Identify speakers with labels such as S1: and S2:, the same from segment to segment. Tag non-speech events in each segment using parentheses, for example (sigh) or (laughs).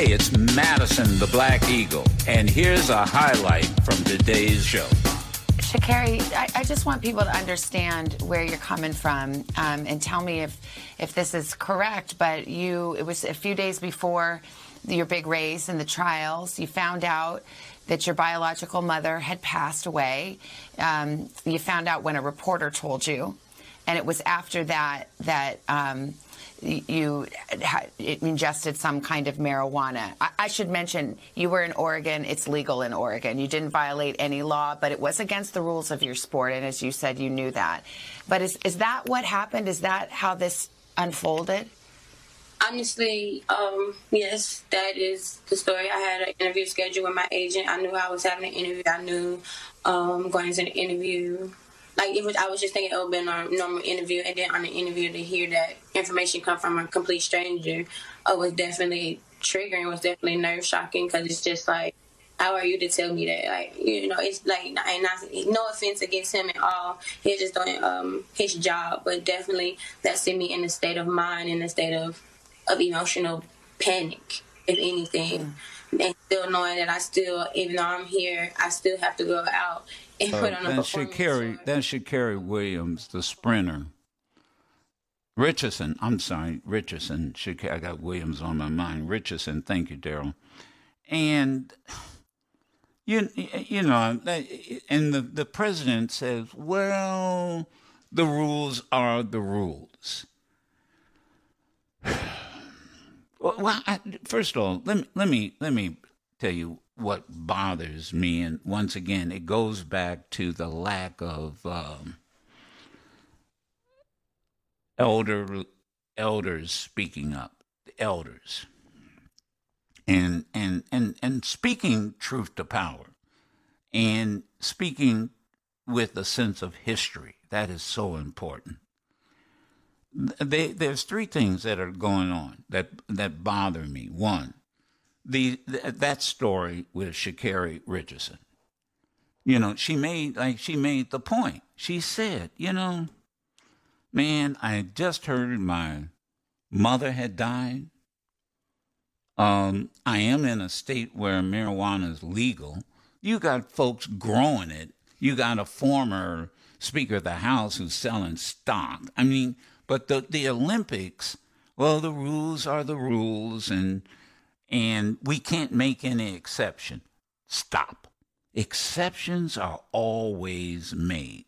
S1: Hey, it's Madison the Black Eagle, and here's a highlight from today's show.
S2: Sha'Carri, I, I, just want people to understand where you're coming from um, and tell me if, if this is correct. But you, it was a few days before your big race and the trials, you found out that your biological mother had passed away. Um, you found out when a reporter told you, and it was after that that. Um, you ingested some kind of marijuana. I, should mention you were in Oregon. It's legal in Oregon. You didn't violate any law, but it was against the rules of your sport. And as you said, you knew that. But is, is that what happened? Is that how this unfolded?
S3: Honestly, um, yes, that is the story. I had an interview scheduled with my agent. I knew I was having an interview. I knew um, going into the interview like it was I was just thinking it would be a normal interview and then on the interview to hear that information come from a complete stranger oh, was definitely triggering was definitely nerve shocking because it's just like how are you to tell me that like you know it's like and not, no offense against him at all he's just doing um, his job but definitely that sent me in a state of mind in a state of of emotional panic if anything mm. And still knowing that I still even though I'm here I still have to go out and uh, put on a
S1: then Sha'Carri then Sha'Carri Williams, the sprinter. Richardson, I'm sorry, Richardson. I got Williams on my mind. Richardson, thank you, Daryl. And you you know, and the the president says, well, the rules are the rules. Well, I, first of all, let me let me let me tell you what bothers me, and once again, it goes back to the lack of um, elder elders speaking up, the elders, and and and and speaking truth to power, and speaking with a sense of history. That is so important. They, there's three things that are going on that that bother me. One, the, that story with Sha'Carri Richardson. You know, she made like she made the point. She said, you know, man, I just heard my mother had died. Um, I am in a state where marijuana is legal. You got folks growing it. You got a former Speaker of the House who's selling stock. I mean, but the the Olympics, well, the rules are the rules, and and we can't make any exception. Stop. Exceptions are always made.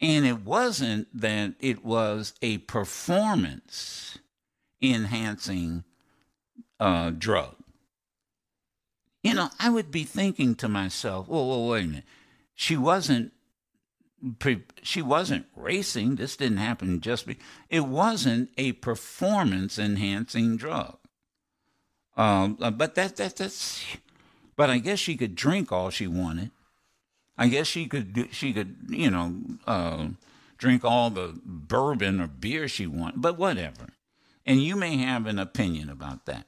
S1: And it wasn't that it was a performance enhancing uh, drug. You know, I would be thinking to myself, "Well, well wait a minute. She wasn't she wasn't racing. This didn't happen just be. It wasn't a performance enhancing drug. Um, uh, but that that that's. But I guess she could drink all she wanted. I guess she could she could you know uh, drink all the bourbon or beer she wanted. But whatever. And you may have an opinion about that.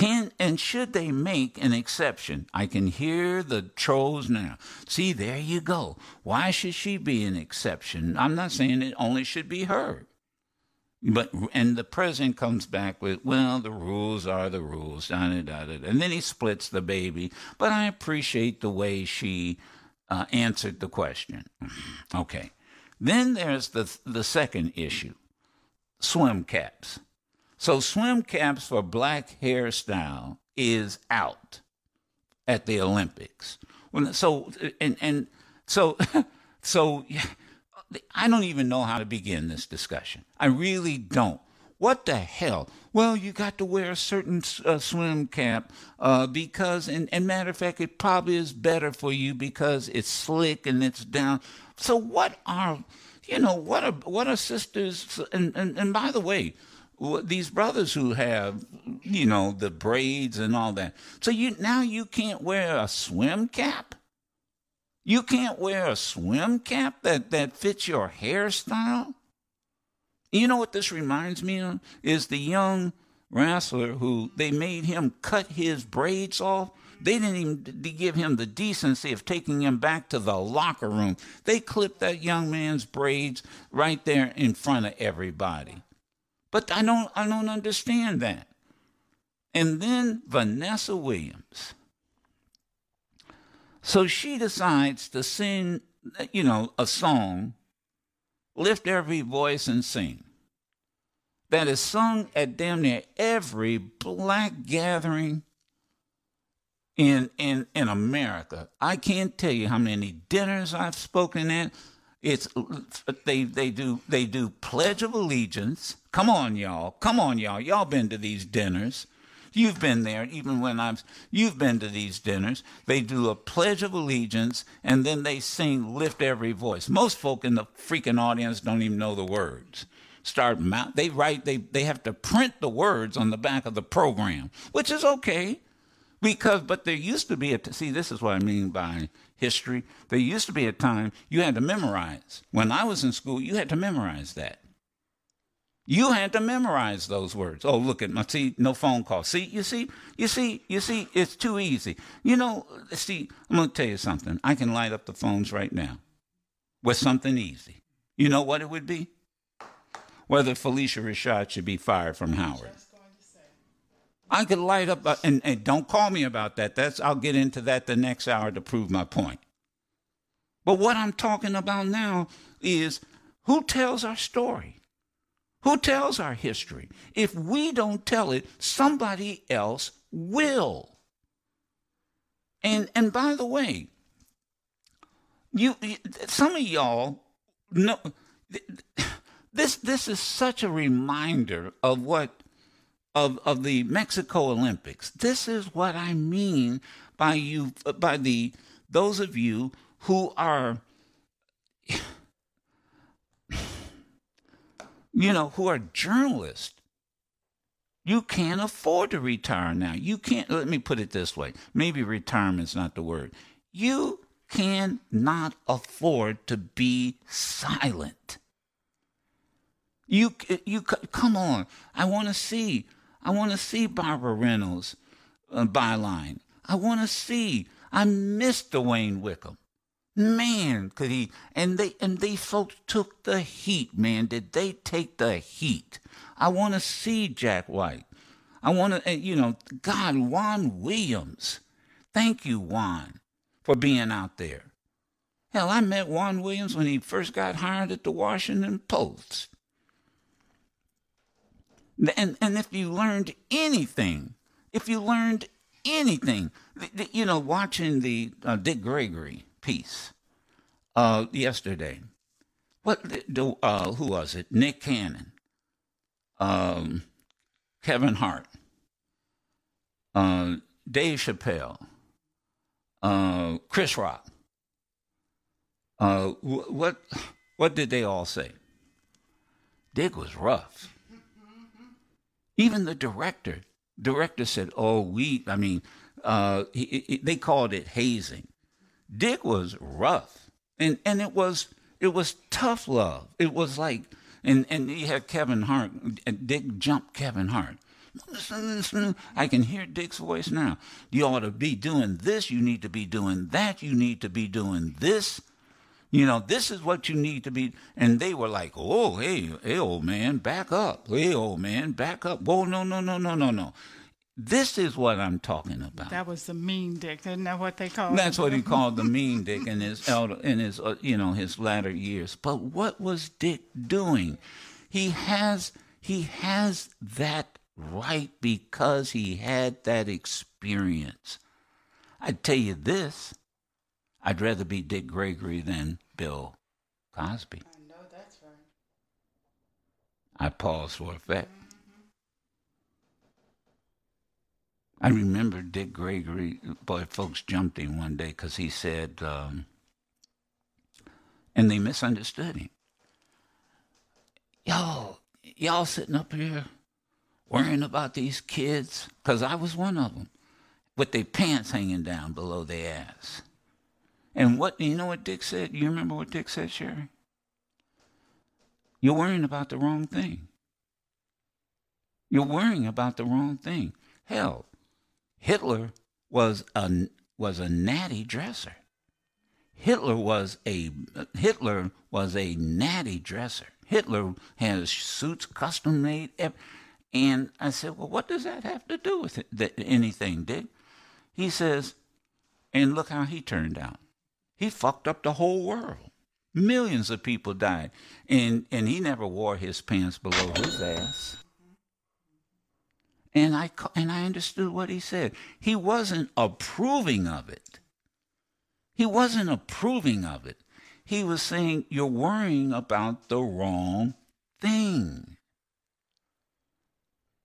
S1: Can and should they make an exception? I can hear the trolls now. See, there you go. Why should she be an exception? I'm not saying it only should be her. But and the president comes back with, well, the rules are the rules, da, da, da, da. and then he splits the baby. But I appreciate the way she uh, answered the question. Okay, then there's the the second issue, swim caps. So swim caps for black hairstyle is out at the Olympics. So and and so (laughs) so I don't even know how to begin this discussion. I really don't. What the hell? Well, you got to wear a certain uh, swim cap uh, because, and, and matter of fact, it probably is better for you because it's slick and it's down. So, what are, you know, what are what are sisters? And and, and by the way, these brothers who have, you know, the braids and all that. So you now you can't wear a swim cap. You can't wear a swim cap that, that fits your hairstyle. You know what this reminds me of? Is the young wrestler who they made him cut his braids off. They didn't even give him the decency of taking him back to the locker room. They clipped that young man's braids right there in front of everybody. But I don't I don't understand that. And then Vanessa Williams. So she decides to sing, you know, a song, lift every voice and sing. That is sung at damn near every black gathering in in in America. I can't tell you how many dinners I've spoken at. It's they they do they do Pledge of Allegiance. Come on, y'all. Come on, y'all. Y'all been to these dinners. You've been there, even when I've you've been to these dinners. They do a Pledge of Allegiance and then they sing Lift Every Voice. Most folk in the freaking audience don't even know the words. Start mouth they write they they have to print the words on the back of the program, which is okay. Because, but there used to be a, see, this is what I mean by history. There used to be a time you had to memorize. When I was in school, you had to memorize that. You had to memorize those words. Oh, look at my, see, no phone call. See, you see, you see, you see, it's too easy. You know, see, I'm going to tell you something. I can light up the phones right now with something easy. You know what it would be? Whether Phylicia Rashad should be fired from Howard. I could light up, uh, and, and don't call me about that. That's I'll get into that the next hour to prove my point. But what I'm talking about now is who tells our story? Who tells our history? If we don't tell it, somebody else will. And and by the way, you some of y'all know (sighs) this this is such a reminder of what of, of the Mexico Olympics. This is what I mean by you by the those of you who are (sighs) you know who are journalists. You can't afford to retire now. You can't let me put it this way. Maybe retirement's not the word. You cannot afford to be silent. You you come on. I want to see I want to see Barbara Reynolds uh, byline. I want to see. I miss DeWayne Wickham. Man, could he? And they and they folks took the heat. Man, did they take the heat? I want to see Jack White. I want to, you know, God, Juan Williams. Thank you, Juan, for being out there. Hell, I met Juan Williams when he first got hired at the Washington Post. And, and if you learned anything, if you learned anything, you know, watching the uh, Dick Gregory piece uh, yesterday, what uh, who was it? Nick Cannon, um, Kevin Hart, uh, Dave Chappelle, uh, Chris Rock. Uh, what what did they all say? Dick was rough. Even the director, director said, "Oh, we." I mean, uh, he, he, they called it hazing. Dick was rough, and and it was it was tough love. It was like, and and you had Kevin Hart. And Dick jumped Kevin Hart. I can hear Dick's voice now. You ought to be doing this. You need to be doing that. You need to be doing this. You know, this is what you need to be. And they were like, oh, hey, hey, old man, back up. Hey, old man, back up. Whoa, no, no, no, no, no, no. This is what I'm talking about.
S4: That was the mean dick, isn't that what they called?
S1: That's what he called the (laughs) mean dick in his elder, in his uh, you know his latter years. But what was Dick doing? He has he has that right because he had that experience. I tell you this, I'd rather be Dick Gregory than Bill Cosby.
S4: I know that's right.
S1: I paused for effect. Mm-hmm. I remember Dick Gregory, boy, folks jumped him one day because he said, um, and they misunderstood him. Y'all, y'all sitting up here worrying about these kids, because I was one of them, with their pants hanging down below their ass. And what you know what Dick said? You remember what Dick said, Sherry? You're worrying about the wrong thing. You're worrying about the wrong thing. Hell, Hitler was a was a natty dresser. Hitler was a Hitler was a natty dresser. Hitler has suits custom made. And I said, Well, what does that have to do with it, that, anything, Dick? He says, And look how he turned out. He fucked up the whole world. Millions of people died. And, and he never wore his pants below his ass. And I, and I understood what he said. He wasn't approving of it. He wasn't approving of it. He was saying, You're worrying about the wrong thing.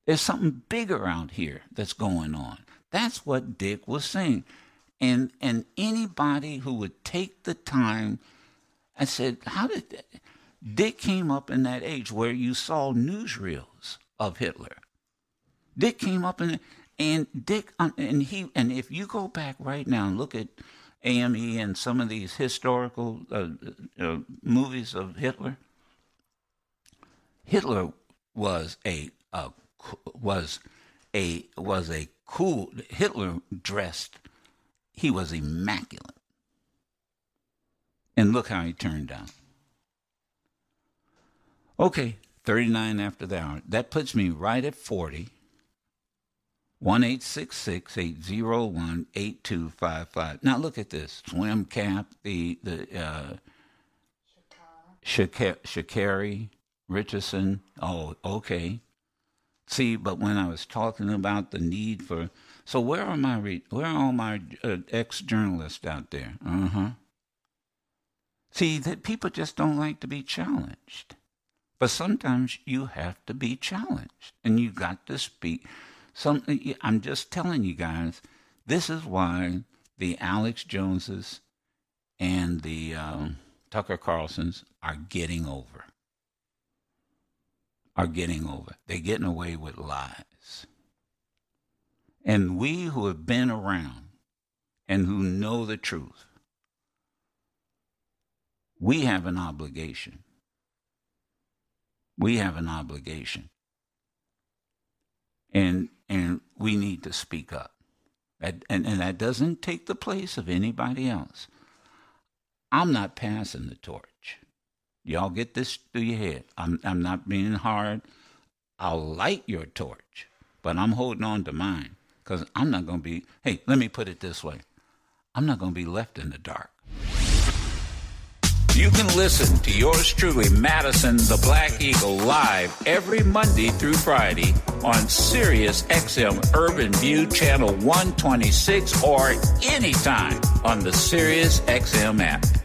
S1: There's something bigger out here that's going on. That's what Dick was saying. And and anybody who would take the time, I said, how did that? Dick came up in that age where you saw newsreels of Hitler. Dick came up in, and Dick, uh, and he, and if you go back right now and look at AME and some of these historical uh, uh, movies of Hitler, Hitler was a, a was a was a cool Hitler dressed he was immaculate. And look how he turned out. Okay, 39 after the hour. That puts me right at 40. 1 801 8255. Now look at this. Swim cap, the, the, uh, Sha'Carri Richardson. Oh, okay. See, but when I was talking about the need for, so where are my re, where are all my uh, ex journalists out there? Uh huh. See that people just don't like to be challenged, but sometimes you have to be challenged, and you got to speak. Some, I'm just telling you guys, this is why the Alex Joneses and the um, Tucker Carlsons are getting over are getting over. They're getting away with lies. And we who have been around and who know the truth, we have an obligation. We have an obligation. And and we need to speak up. And, and, and that doesn't take the place of anybody else. I'm not passing the torch. Y'all get this through your head. I'm, I'm not being hard. I'll light your torch, but I'm holding on to mine because I'm not going to be, hey, let me put it this way I'm not going to be left in the dark. You can listen to yours truly, Madison the Black Eagle, live every Monday through Friday on Sirius XM Urban View Channel 126 or anytime on the Sirius XM app.